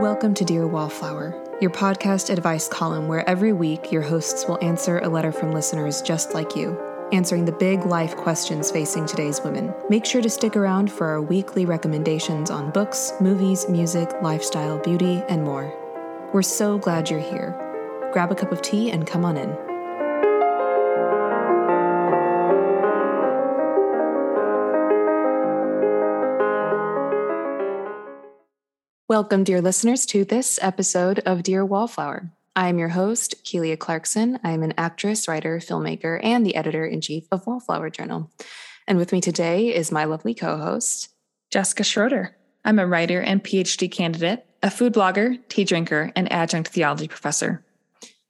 Welcome to Dear Wallflower, your podcast advice column where every week your hosts will answer a letter from listeners just like you, answering the big life questions facing today's women. Make sure to stick around for our weekly recommendations on books, movies, music, lifestyle, beauty, and more. We're so glad you're here. Grab a cup of tea and come on in. Welcome, dear listeners, to this episode of Dear Wallflower. I am your host, Keelia Clarkson. I'm an actress, writer, filmmaker, and the editor in chief of Wallflower Journal. And with me today is my lovely co host, Jessica Schroeder. I'm a writer and PhD candidate, a food blogger, tea drinker, and adjunct theology professor.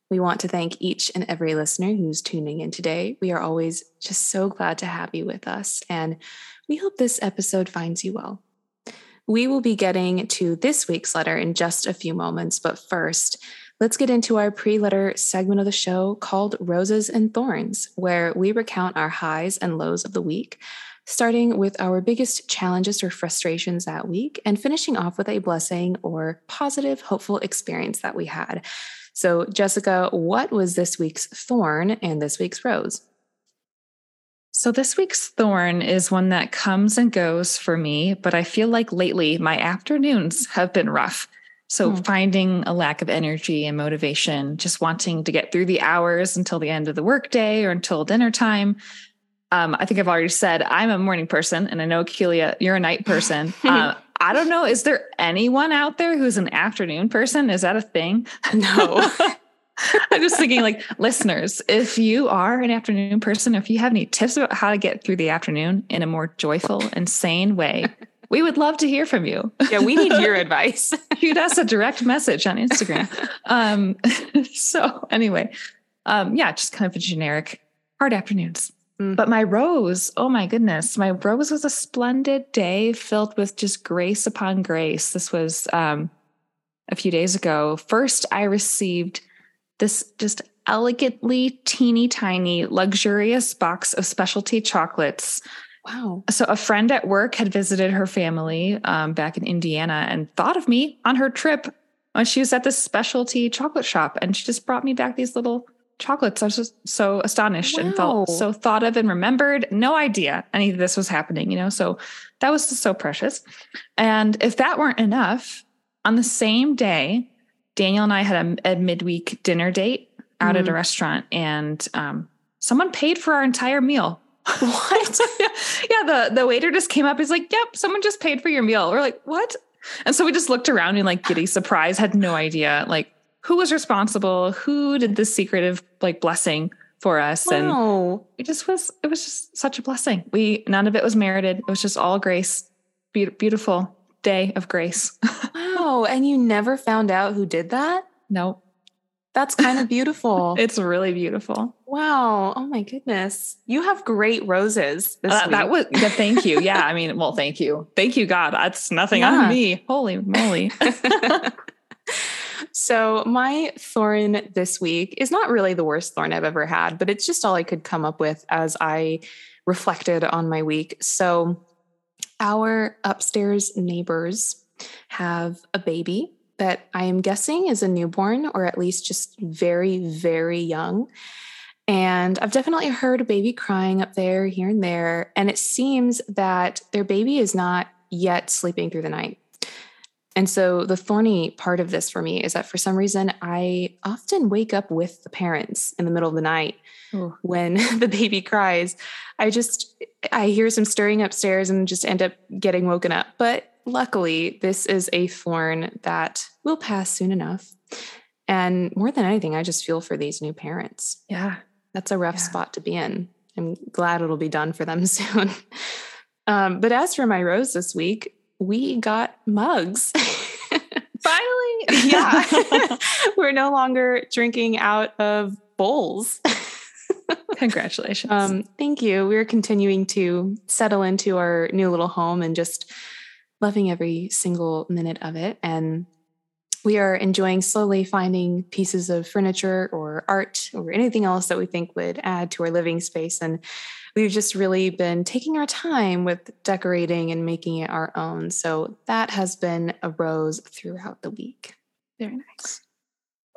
We want to thank each and every listener who's tuning in today. We are always just so glad to have you with us, and we hope this episode finds you well. We will be getting to this week's letter in just a few moments, but first, let's get into our pre letter segment of the show called Roses and Thorns, where we recount our highs and lows of the week, starting with our biggest challenges or frustrations that week, and finishing off with a blessing or positive, hopeful experience that we had. So, Jessica, what was this week's thorn and this week's rose? So, this week's thorn is one that comes and goes for me, but I feel like lately my afternoons have been rough. So, hmm. finding a lack of energy and motivation, just wanting to get through the hours until the end of the workday or until dinner time. Um, I think I've already said I'm a morning person, and I know Keelia, you're a night person. uh, I don't know. Is there anyone out there who's an afternoon person? Is that a thing? No. I'm just thinking, like, listeners, if you are an afternoon person, if you have any tips about how to get through the afternoon in a more joyful and sane way, we would love to hear from you. Yeah, we need your advice. Shoot us a direct message on Instagram. Um, so, anyway, um, yeah, just kind of a generic hard afternoons. Mm. But my rose, oh my goodness, my rose was a splendid day filled with just grace upon grace. This was um, a few days ago. First, I received this just elegantly teeny tiny, luxurious box of specialty chocolates. Wow. So, a friend at work had visited her family um, back in Indiana and thought of me on her trip when she was at this specialty chocolate shop. And she just brought me back these little chocolates. I was just so astonished wow. and felt so thought of and remembered. No idea any of this was happening, you know? So, that was just so precious. And if that weren't enough, on the same day, Daniel and I had a, a midweek dinner date out mm. at a mm. restaurant, and um, someone paid for our entire meal. What? yeah, the the waiter just came up. He's like, "Yep, someone just paid for your meal." We're like, "What?" And so we just looked around in like giddy surprise, had no idea like who was responsible, who did this secretive like blessing for us, wow. and it just was. It was just such a blessing. We none of it was merited. It was just all grace. Be- beautiful day of grace. wow. And you never found out who did that? Nope. That's kind of beautiful. it's really beautiful. Wow. Oh my goodness. You have great roses this uh, week. That was yeah, thank you. Yeah. I mean, well, thank you. Thank you, God. That's nothing yeah. on me. Holy moly. so my thorn this week is not really the worst thorn I've ever had, but it's just all I could come up with as I reflected on my week. So our upstairs neighbors have a baby that I am guessing is a newborn or at least just very, very young. And I've definitely heard a baby crying up there, here and there. And it seems that their baby is not yet sleeping through the night. And so the thorny part of this for me is that for some reason, I often wake up with the parents in the middle of the night Ooh. when the baby cries. I just, I hear some stirring upstairs and just end up getting woken up. But luckily, this is a thorn that will pass soon enough. And more than anything, I just feel for these new parents. Yeah. That's a rough yeah. spot to be in. I'm glad it'll be done for them soon. um, but as for my rose this week, we got mugs. Finally. yeah. We're no longer drinking out of bowls. Congratulations. Um, thank you. We're continuing to settle into our new little home and just loving every single minute of it. And we are enjoying slowly finding pieces of furniture or art or anything else that we think would add to our living space. And we've just really been taking our time with decorating and making it our own. So that has been a rose throughout the week. Very nice.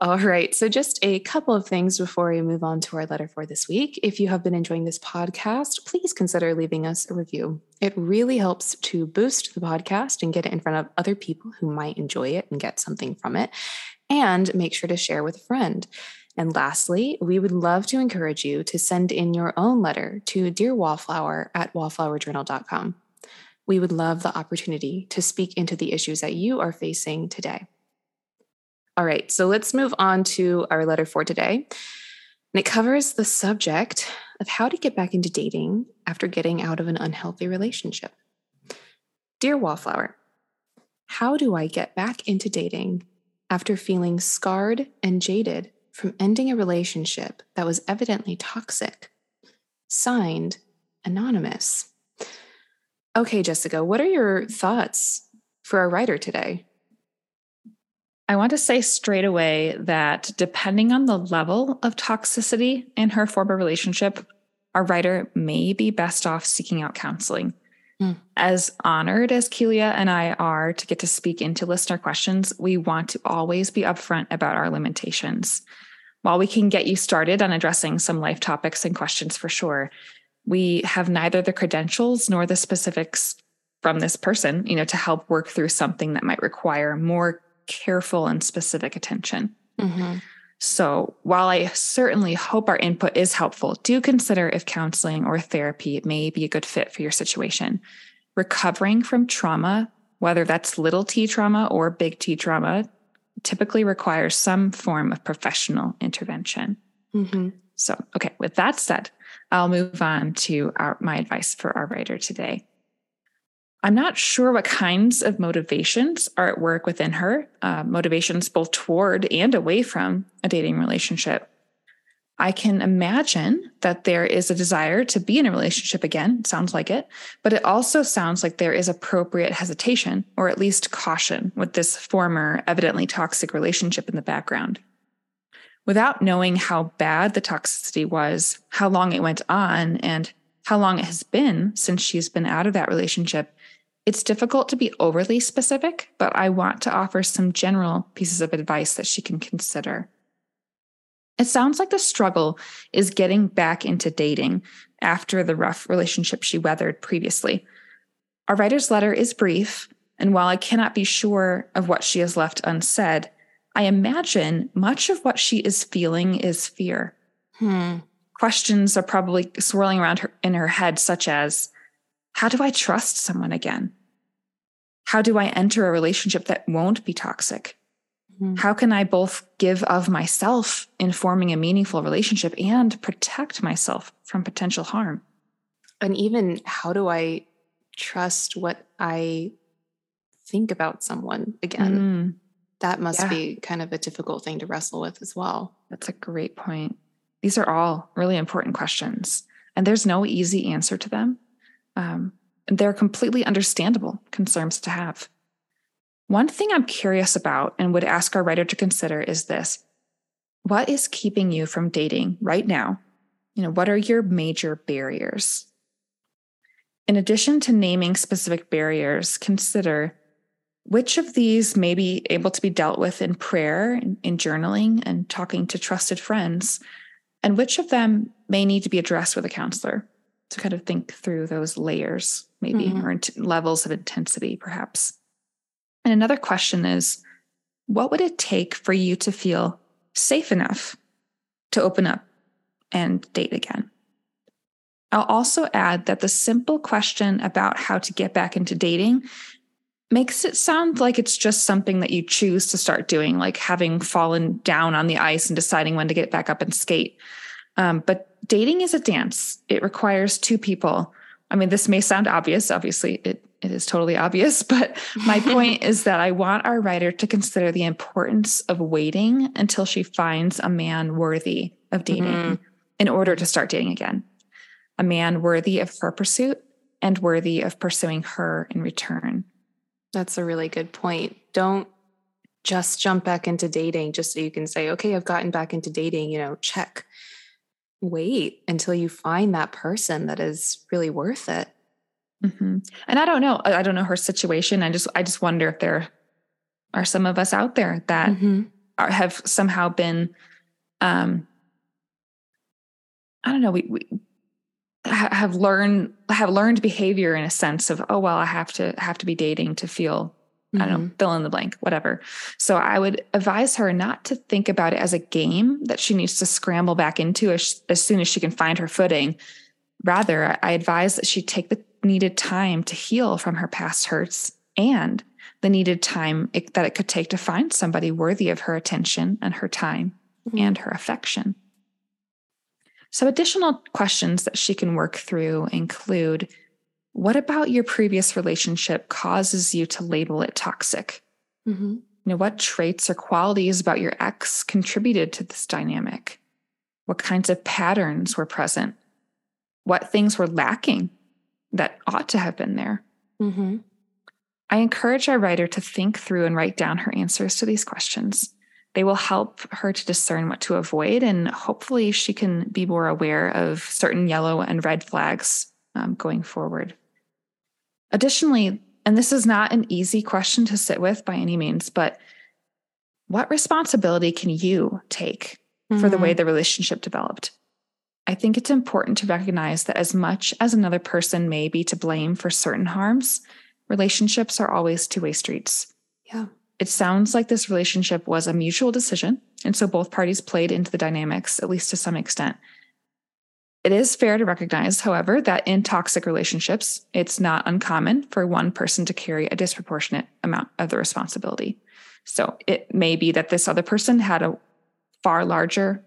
All right. So, just a couple of things before we move on to our letter for this week. If you have been enjoying this podcast, please consider leaving us a review. It really helps to boost the podcast and get it in front of other people who might enjoy it and get something from it. And make sure to share with a friend. And lastly, we would love to encourage you to send in your own letter to Dear Wallflower at wallflowerjournal.com. We would love the opportunity to speak into the issues that you are facing today. All right, so let's move on to our letter for today. And it covers the subject of how to get back into dating after getting out of an unhealthy relationship. Dear Wallflower, how do I get back into dating after feeling scarred and jaded from ending a relationship that was evidently toxic? Signed, Anonymous. Okay, Jessica, what are your thoughts for our writer today? I want to say straight away that depending on the level of toxicity in her former relationship, our writer may be best off seeking out counseling. Mm. As honored as Keelia and I are to get to speak into listener questions, we want to always be upfront about our limitations. While we can get you started on addressing some life topics and questions for sure, we have neither the credentials nor the specifics from this person, you know, to help work through something that might require more careful and specific attention. Mm-hmm. So, while I certainly hope our input is helpful, do consider if counseling or therapy may be a good fit for your situation. Recovering from trauma, whether that's little t trauma or big T trauma, typically requires some form of professional intervention. Mm-hmm. So, okay, with that said, I'll move on to our, my advice for our writer today. I'm not sure what kinds of motivations are at work within her, uh, motivations both toward and away from a dating relationship. I can imagine that there is a desire to be in a relationship again, sounds like it, but it also sounds like there is appropriate hesitation or at least caution with this former, evidently toxic relationship in the background. Without knowing how bad the toxicity was, how long it went on, and how long it has been since she's been out of that relationship, it's difficult to be overly specific, but I want to offer some general pieces of advice that she can consider. It sounds like the struggle is getting back into dating after the rough relationship she weathered previously. Our writer's letter is brief, and while I cannot be sure of what she has left unsaid, I imagine much of what she is feeling is fear. Hmm. Questions are probably swirling around her in her head, such as How do I trust someone again? How do I enter a relationship that won't be toxic? Mm-hmm. How can I both give of myself in forming a meaningful relationship and protect myself from potential harm? And even how do I trust what I think about someone again? Mm. That must yeah. be kind of a difficult thing to wrestle with as well. That's a great point. These are all really important questions, and there's no easy answer to them. Um, they're completely understandable concerns to have. One thing I'm curious about and would ask our writer to consider is this What is keeping you from dating right now? You know, what are your major barriers? In addition to naming specific barriers, consider which of these may be able to be dealt with in prayer, in, in journaling, and talking to trusted friends, and which of them may need to be addressed with a counselor to kind of think through those layers, maybe, mm-hmm. or levels of intensity, perhaps. And another question is what would it take for you to feel safe enough to open up and date again? I'll also add that the simple question about how to get back into dating makes it sound like it's just something that you choose to start doing, like having fallen down on the ice and deciding when to get back up and skate. Um, but dating is a dance. It requires two people. I mean, this may sound obvious. Obviously, it, it is totally obvious. But my point is that I want our writer to consider the importance of waiting until she finds a man worthy of dating mm-hmm. in order to start dating again. A man worthy of her pursuit and worthy of pursuing her in return. That's a really good point. Don't just jump back into dating just so you can say, okay, I've gotten back into dating, you know, check. Wait until you find that person that is really worth it. Mm-hmm. And I don't know. I don't know her situation. I just, I just wonder if there are some of us out there that mm-hmm. are, have somehow been, um, I don't know. We, we have learned have learned behavior in a sense of oh well I have to have to be dating to feel. I don't know mm-hmm. fill in the blank whatever. So I would advise her not to think about it as a game that she needs to scramble back into as, as soon as she can find her footing. Rather, I advise that she take the needed time to heal from her past hurts and the needed time it, that it could take to find somebody worthy of her attention and her time mm-hmm. and her affection. So, additional questions that she can work through include what about your previous relationship causes you to label it toxic? Mm-hmm. You know, what traits or qualities about your ex contributed to this dynamic? What kinds of patterns were present? What things were lacking that ought to have been there? Mm-hmm. I encourage our writer to think through and write down her answers to these questions. They will help her to discern what to avoid, and hopefully, she can be more aware of certain yellow and red flags um, going forward. Additionally, and this is not an easy question to sit with by any means, but what responsibility can you take mm-hmm. for the way mm-hmm. the relationship developed? I think it's important to recognize that as much as another person may be to blame for certain harms, relationships are always two way streets. Yeah. It sounds like this relationship was a mutual decision. And so both parties played into the dynamics, at least to some extent. It is fair to recognize, however, that in toxic relationships, it's not uncommon for one person to carry a disproportionate amount of the responsibility. So it may be that this other person had a far larger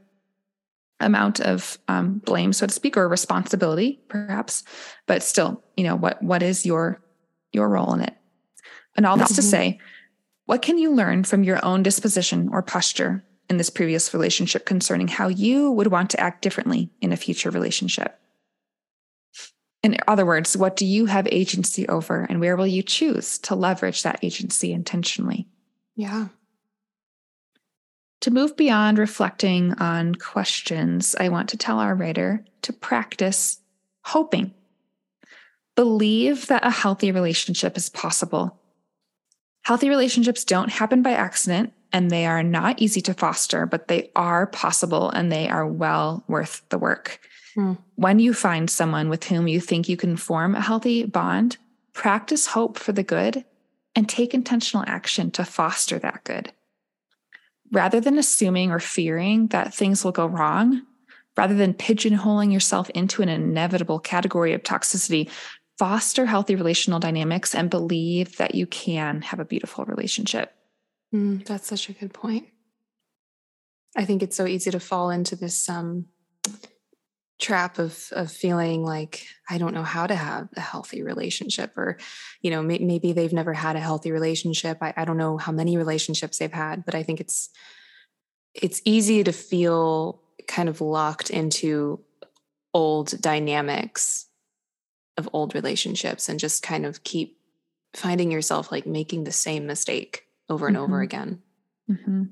amount of um, blame, so to speak, or responsibility, perhaps. But still, you know what what is your your role in it? And all this mm-hmm. to say, what can you learn from your own disposition or posture in this previous relationship concerning how you would want to act differently in a future relationship? In other words, what do you have agency over and where will you choose to leverage that agency intentionally? Yeah. To move beyond reflecting on questions, I want to tell our writer to practice hoping. Believe that a healthy relationship is possible Healthy relationships don't happen by accident and they are not easy to foster, but they are possible and they are well worth the work. Mm. When you find someone with whom you think you can form a healthy bond, practice hope for the good and take intentional action to foster that good. Rather than assuming or fearing that things will go wrong, rather than pigeonholing yourself into an inevitable category of toxicity, foster healthy relational dynamics and believe that you can have a beautiful relationship. Mm, that's such a good point. I think it's so easy to fall into this um, trap of of feeling like I don't know how to have a healthy relationship, or you know, may, maybe they've never had a healthy relationship. I, I don't know how many relationships they've had, but I think it's it's easy to feel kind of locked into old dynamics of old relationships and just kind of keep finding yourself like making the same mistake over and mm-hmm. over again. Mm-hmm.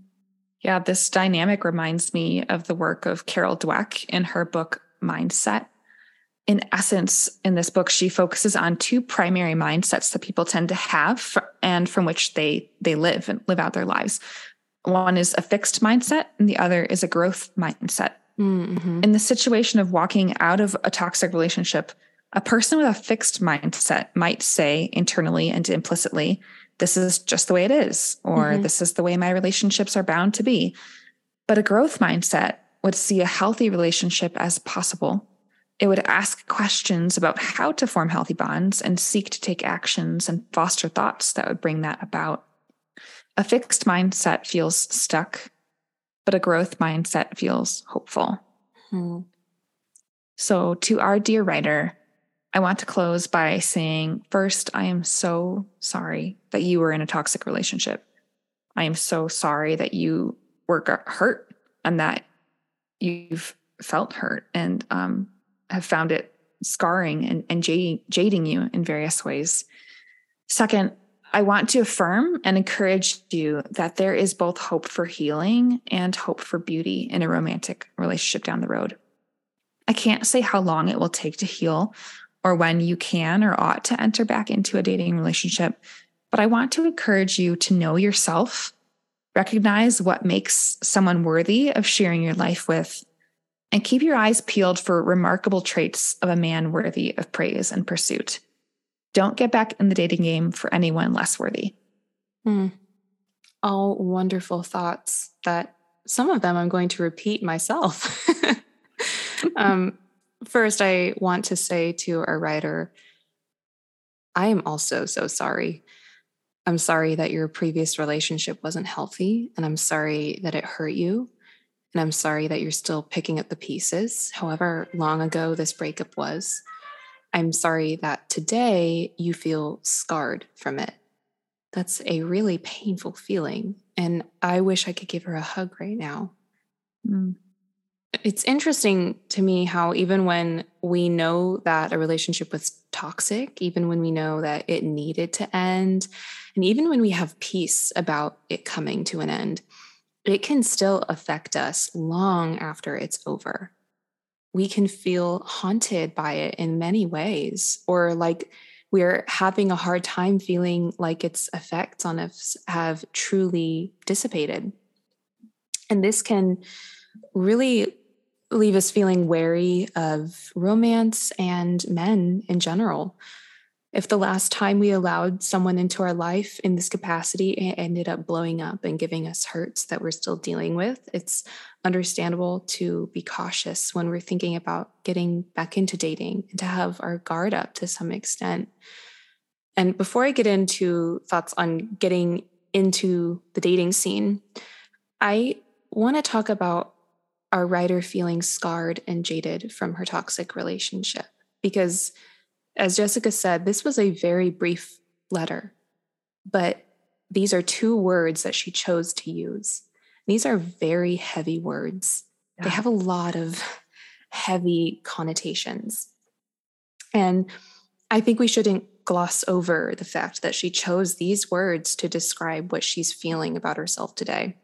Yeah, this dynamic reminds me of the work of Carol Dweck in her book Mindset. In essence, in this book, she focuses on two primary mindsets that people tend to have and from which they they live and live out their lives. One is a fixed mindset, and the other is a growth mindset. Mm-hmm. In the situation of walking out of a toxic relationship, a person with a fixed mindset might say internally and implicitly, this is just the way it is, or mm-hmm. this is the way my relationships are bound to be. But a growth mindset would see a healthy relationship as possible. It would ask questions about how to form healthy bonds and seek to take actions and foster thoughts that would bring that about. A fixed mindset feels stuck, but a growth mindset feels hopeful. Hmm. So, to our dear writer, I want to close by saying first, I am so sorry that you were in a toxic relationship. I am so sorry that you were hurt and that you've felt hurt and um, have found it scarring and, and jading, jading you in various ways. Second, I want to affirm and encourage you that there is both hope for healing and hope for beauty in a romantic relationship down the road. I can't say how long it will take to heal or when you can or ought to enter back into a dating relationship, but I want to encourage you to know yourself, recognize what makes someone worthy of sharing your life with, and keep your eyes peeled for remarkable traits of a man worthy of praise and pursuit. Don't get back in the dating game for anyone less worthy. Mm. All wonderful thoughts that some of them I'm going to repeat myself. um, first, I want to say to our writer, I am also so sorry. I'm sorry that your previous relationship wasn't healthy, and I'm sorry that it hurt you. And I'm sorry that you're still picking up the pieces, however long ago this breakup was. I'm sorry that today you feel scarred from it. That's a really painful feeling. And I wish I could give her a hug right now. Mm. It's interesting to me how, even when we know that a relationship was toxic, even when we know that it needed to end, and even when we have peace about it coming to an end, it can still affect us long after it's over we can feel haunted by it in many ways, or like we're having a hard time feeling like its effects on us have truly dissipated. And this can really leave us feeling wary of romance and men in general if the last time we allowed someone into our life in this capacity it ended up blowing up and giving us hurts that we're still dealing with, it's understandable to be cautious when we're thinking about getting back into dating and to have our guard up to some extent. And before I get into thoughts on getting into the dating scene, I want to talk about our writer feeling scarred and jaded from her toxic relationship because as Jessica said, this was a very brief letter, but these are two words that she chose to use. These are very heavy words. Yeah. They have a lot of heavy connotations. And I think we shouldn't gloss over the fact that she chose these words to describe what she's feeling about herself today.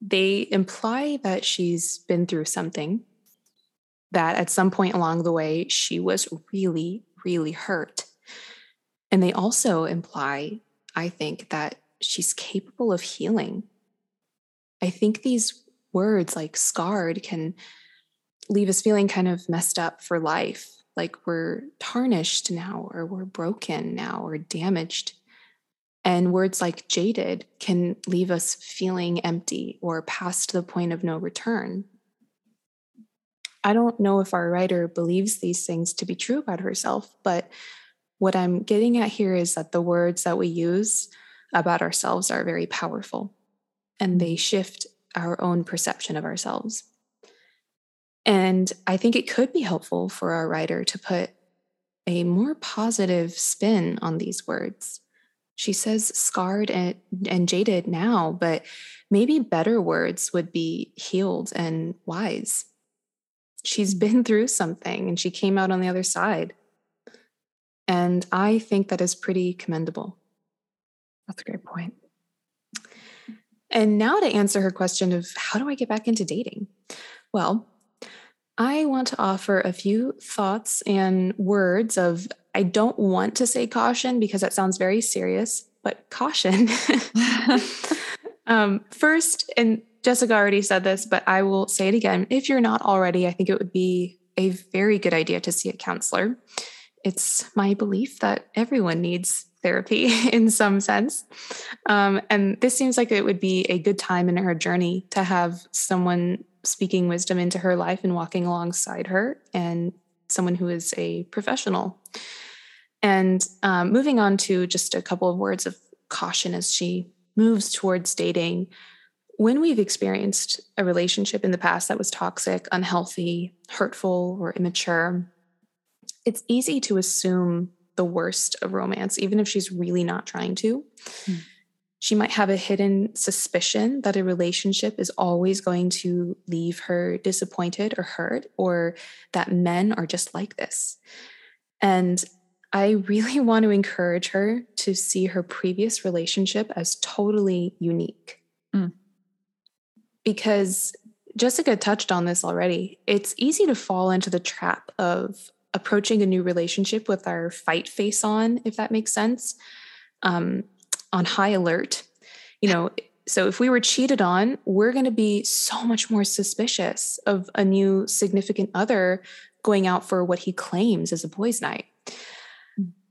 They imply that she's been through something that at some point along the way, she was really, really hurt. And they also imply, I think, that she's capable of healing. I think these words like scarred can leave us feeling kind of messed up for life, like we're tarnished now, or we're broken now, or damaged. And words like jaded can leave us feeling empty or past the point of no return. I don't know if our writer believes these things to be true about herself, but what I'm getting at here is that the words that we use about ourselves are very powerful and they mm. shift our own perception of ourselves. And I think it could be helpful for our writer to put a more positive spin on these words. She says scarred and, and jaded now, but maybe better words would be healed and wise she's been through something and she came out on the other side. And I think that is pretty commendable. That's a great point. And now to answer her question of how do I get back into dating? Well, I want to offer a few thoughts and words of I don't want to say caution because that sounds very serious, but caution. um, first, and Jessica already said this, but I will say it again. If you're not already, I think it would be a very good idea to see a counselor. It's my belief that everyone needs therapy in some sense. Um, and this seems like it would be a good time in her journey to have someone speaking wisdom into her life and walking alongside her and someone who is a professional. And um, moving on to just a couple of words of caution as she moves towards dating when we've experienced a relationship in the past that was toxic, unhealthy, hurtful, or immature, it's easy to assume the worst of romance, even if she's really not trying to. Mm. She might have a hidden suspicion that a relationship is always going to leave her disappointed or hurt, or that men are just like this. And I really want to encourage her to see her previous relationship as totally unique. Mm. Because Jessica touched on this already. It's easy to fall into the trap of approaching a new relationship with our fight face on, if that makes sense, um, on high alert. You know, so if we were cheated on, we're going to be so much more suspicious of a new significant other going out for what he claims is a boys' night.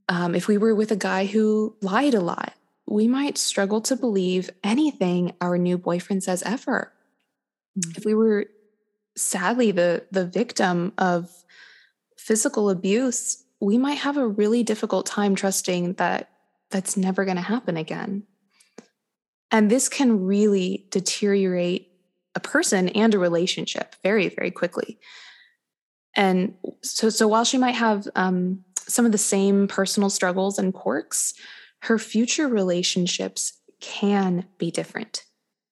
Um, if we were with a guy who lied a lot, we might struggle to believe anything our new boyfriend says ever. Mm. If we were sadly the the victim of physical abuse, we might have a really difficult time trusting that that's never going to happen again. And this can really deteriorate a person and a relationship very, very quickly. And so, so while she might have um, some of the same personal struggles and quirks, her future relationships can be different.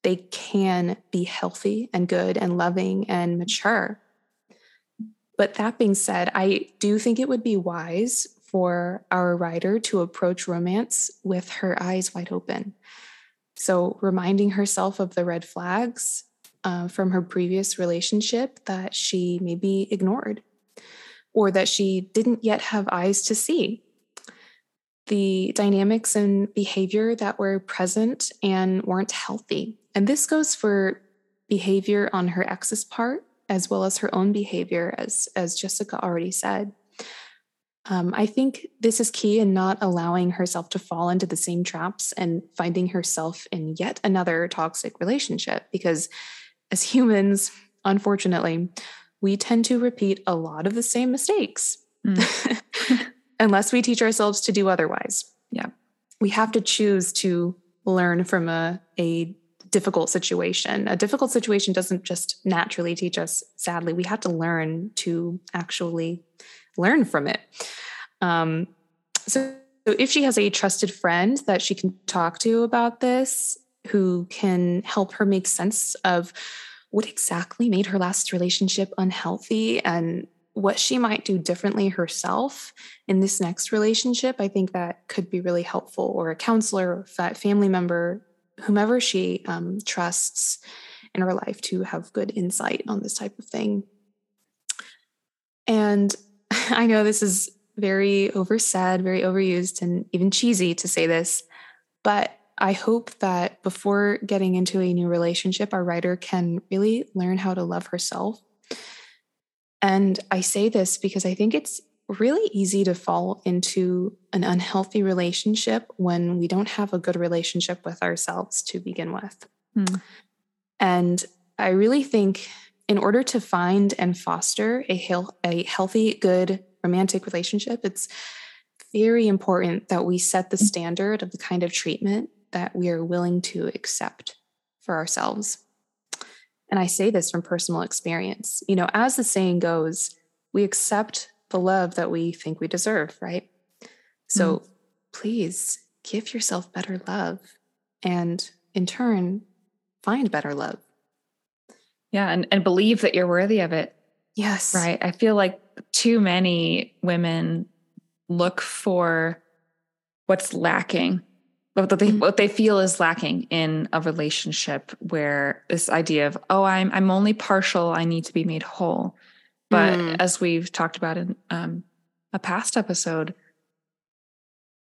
They can be healthy and good and loving and mature. But that being said, I do think it would be wise for our writer to approach romance with her eyes wide open. So, reminding herself of the red flags uh, from her previous relationship that she maybe ignored or that she didn't yet have eyes to see. The dynamics and behavior that were present and weren't healthy. And this goes for behavior on her ex's part as well as her own behavior, as, as Jessica already said. Um, I think this is key in not allowing herself to fall into the same traps and finding herself in yet another toxic relationship. Because as humans, unfortunately, we tend to repeat a lot of the same mistakes mm. unless we teach ourselves to do otherwise. Yeah. We have to choose to learn from a, a difficult situation. A difficult situation doesn't just naturally teach us, sadly, we have to learn to actually learn from it. Um, so, so, if she has a trusted friend that she can talk to about this, who can help her make sense of what exactly made her last relationship unhealthy and what she might do differently herself in this next relationship, I think that could be really helpful. Or a counselor, or family member, whomever she um, trusts in her life to have good insight on this type of thing. And I know this is very oversaid, very overused, and even cheesy to say this, but I hope that before getting into a new relationship, our writer can really learn how to love herself. And I say this because I think it's really easy to fall into an unhealthy relationship when we don't have a good relationship with ourselves to begin with. Mm. And I really think in order to find and foster a, a healthy, good romantic relationship, it's very important that we set the standard of the kind of treatment that we are willing to accept for ourselves. And I say this from personal experience. You know, as the saying goes, we accept the love that we think we deserve, right? So mm please give yourself better love and in turn find better love. Yeah, and, and believe that you're worthy of it. Yes. Right. I feel like too many women look for what's lacking, what they mm-hmm. what they feel is lacking in a relationship where this idea of, oh, I'm I'm only partial, I need to be made whole. But mm. as we've talked about in um, a past episode,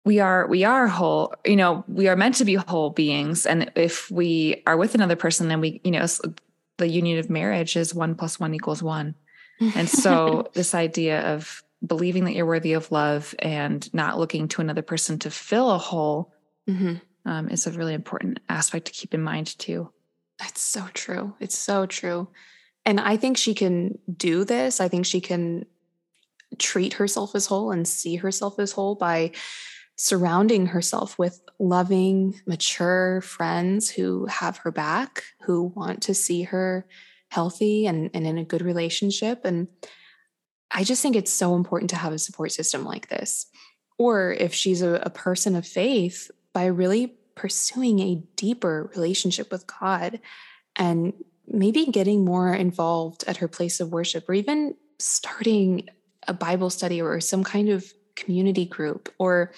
we are we are whole. You know, we are meant to be whole beings, and if we are with another person, then we, you know, the union of marriage is one plus one equals one. And so, this idea of believing that you're worthy of love and not looking to another person to fill a hole mm-hmm. um, is a really important aspect to keep in mind too. That's so true. It's so true. And I think she can do this. I think she can treat herself as whole and see herself as whole by surrounding herself with loving, mature friends who have her back, who want to see her healthy and, and in a good relationship. And I just think it's so important to have a support system like this. Or if she's a, a person of faith, by really pursuing a deeper relationship with God and maybe getting more involved at her place of worship or even starting a Bible study or some kind of community group or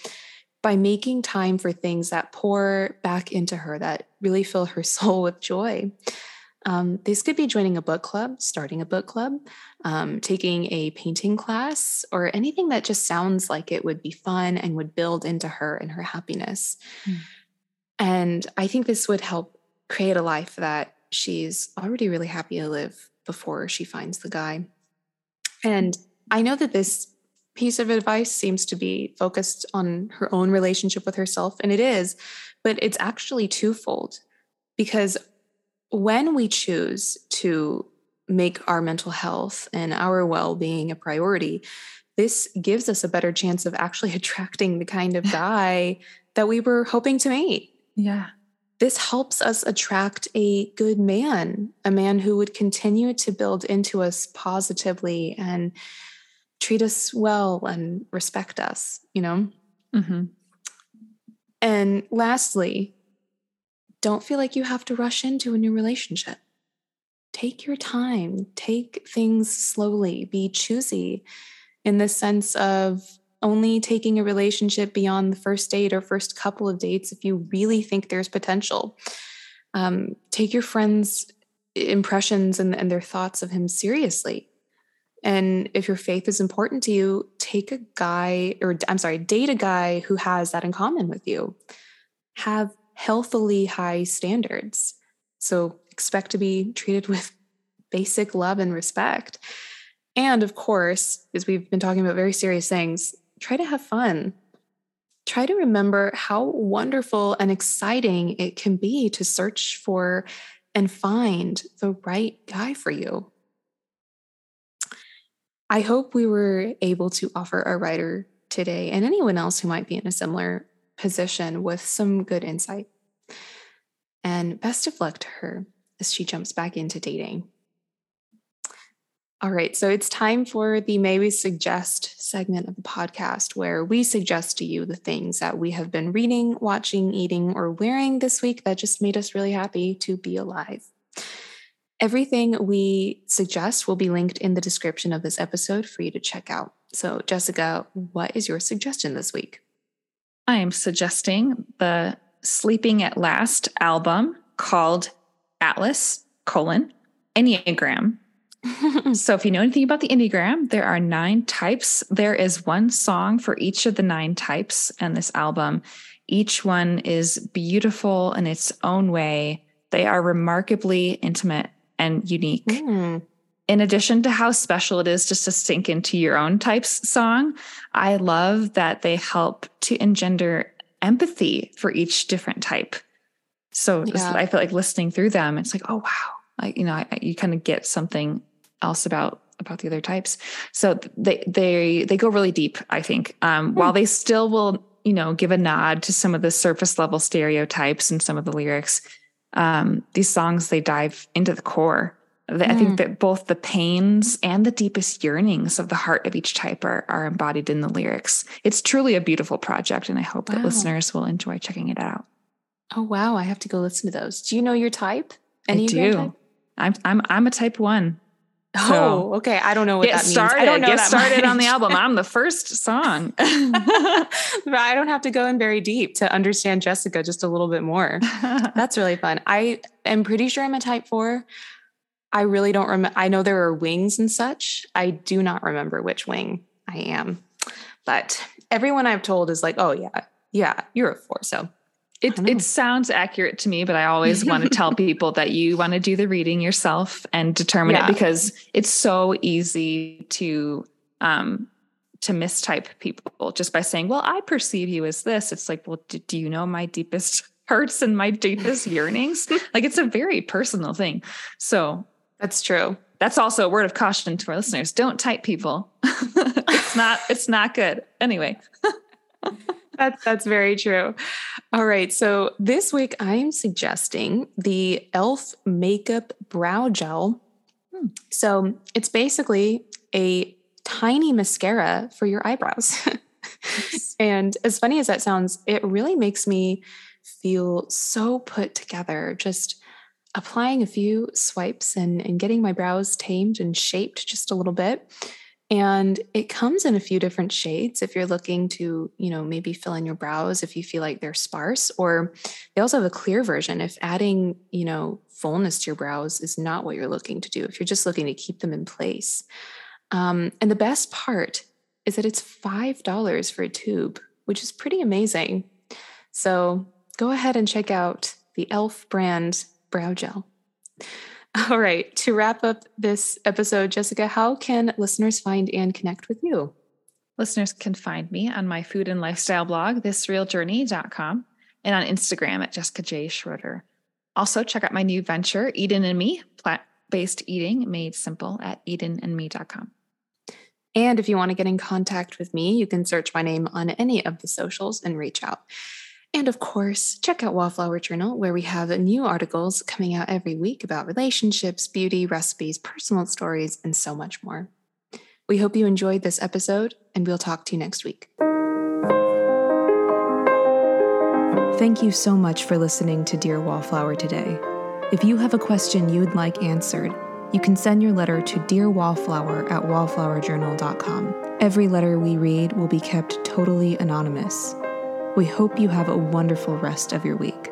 by making time for things that pour back into her that really fill her soul with joy. Um, this could be joining a book club, starting a book club, um, taking a painting class, or anything that just sounds like it would be fun and would build into her and her happiness. Mm. And I think this would help create a life that she's already really happy to live before she finds the guy. And I know that this piece of advice seems to be focused on her own relationship with herself, and it is, but it's actually twofold because when we choose to make our mental health and our well being a priority, this gives us a better chance of actually attracting the kind of guy that we were hoping to meet. Yeah. This helps us attract a good man, a man who would continue to build into us positively and treat us well and respect us, you know? Mm-hmm. And lastly, don't feel like you have to rush into a new relationship. Take your time, take things slowly, be choosy in the sense of only taking a relationship beyond the first date or first couple of dates if you really think there's potential. Um, take your friends' impressions and, and their thoughts of him seriously. And if your faith is important to you, take a guy, or I'm sorry, date a guy who has that in common with you. Have healthily high standards. So expect to be treated with basic love and respect. And of course, as we've been talking about very serious things, try to have fun. Try to remember how wonderful and exciting it can be to search for and find the right guy for you. I hope we were able to offer our writer today and anyone else who might be in a similar position with some good insight. And best of luck to her as she jumps back into dating. All right, so it's time for the Maybe Suggest segment of the podcast where we suggest to you the things that we have been reading, watching, eating, or wearing this week that just made us really happy to be alive. Everything we suggest will be linked in the description of this episode for you to check out. So, Jessica, what is your suggestion this week? I am suggesting the Sleeping at Last album called Atlas colon Enneagram. so if you know anything about the Enneagram, there are nine types. There is one song for each of the nine types and this album. Each one is beautiful in its own way. They are remarkably intimate and unique. Mm in addition to how special it is just to sink into your own type's song, I love that they help to engender empathy for each different type. So yeah. I feel like listening through them, it's like, oh wow, like you know, I, you kind of get something else about about the other types. So they they they go really deep. I think um, hmm. while they still will you know give a nod to some of the surface level stereotypes and some of the lyrics, um, these songs they dive into the core. I think mm. that both the pains and the deepest yearnings of the heart of each type are, are embodied in the lyrics. It's truly a beautiful project, and I hope wow. that listeners will enjoy checking it out. Oh wow, I have to go listen to those. Do you know your type? Any I do. Type? I'm I'm I'm a type one. So oh, okay. I don't know what that means. I don't know get started much. on the album. I'm the first song. but I don't have to go in very deep to understand Jessica just a little bit more. That's really fun. I am pretty sure I'm a type four. I really don't remember. I know there are wings and such. I do not remember which wing I am. But everyone I've told is like, oh, yeah, yeah, you're a four. So it, it sounds accurate to me, but I always want to tell people that you want to do the reading yourself and determine yeah. it because it's so easy to um to mistype people just by saying, "Well, I perceive you as this." It's like, "Well, do, do you know my deepest hurts and my deepest yearnings?" like it's a very personal thing. So that's true. That's also a word of caution to our listeners. Don't type people. it's not it's not good. Anyway. that's that's very true. All right. So this week I'm suggesting the e.l.f. makeup brow gel. Hmm. So it's basically a tiny mascara for your eyebrows. and as funny as that sounds, it really makes me feel so put together. Just applying a few swipes and, and getting my brows tamed and shaped just a little bit. And it comes in a few different shades if you're looking to, you know, maybe fill in your brows if you feel like they're sparse, or they also have a clear version if adding, you know, fullness to your brows is not what you're looking to do, if you're just looking to keep them in place. Um, and the best part is that it's $5 for a tube, which is pretty amazing. So go ahead and check out the e.l.f. brand brow gel. All right, to wrap up this episode, Jessica, how can listeners find and connect with you? Listeners can find me on my food and lifestyle blog, thisrealjourney.com, and on Instagram at Jessica J. Schroeder. Also, check out my new venture, Eden and Me, plant based eating made simple at edenandme.com. And if you want to get in contact with me, you can search my name on any of the socials and reach out. And of course, check out Wallflower Journal, where we have new articles coming out every week about relationships, beauty, recipes, personal stories, and so much more. We hope you enjoyed this episode, and we'll talk to you next week. Thank you so much for listening to Dear Wallflower today. If you have a question you'd like answered, you can send your letter to Dear Wallflower at wallflowerjournal.com. Every letter we read will be kept totally anonymous. We hope you have a wonderful rest of your week.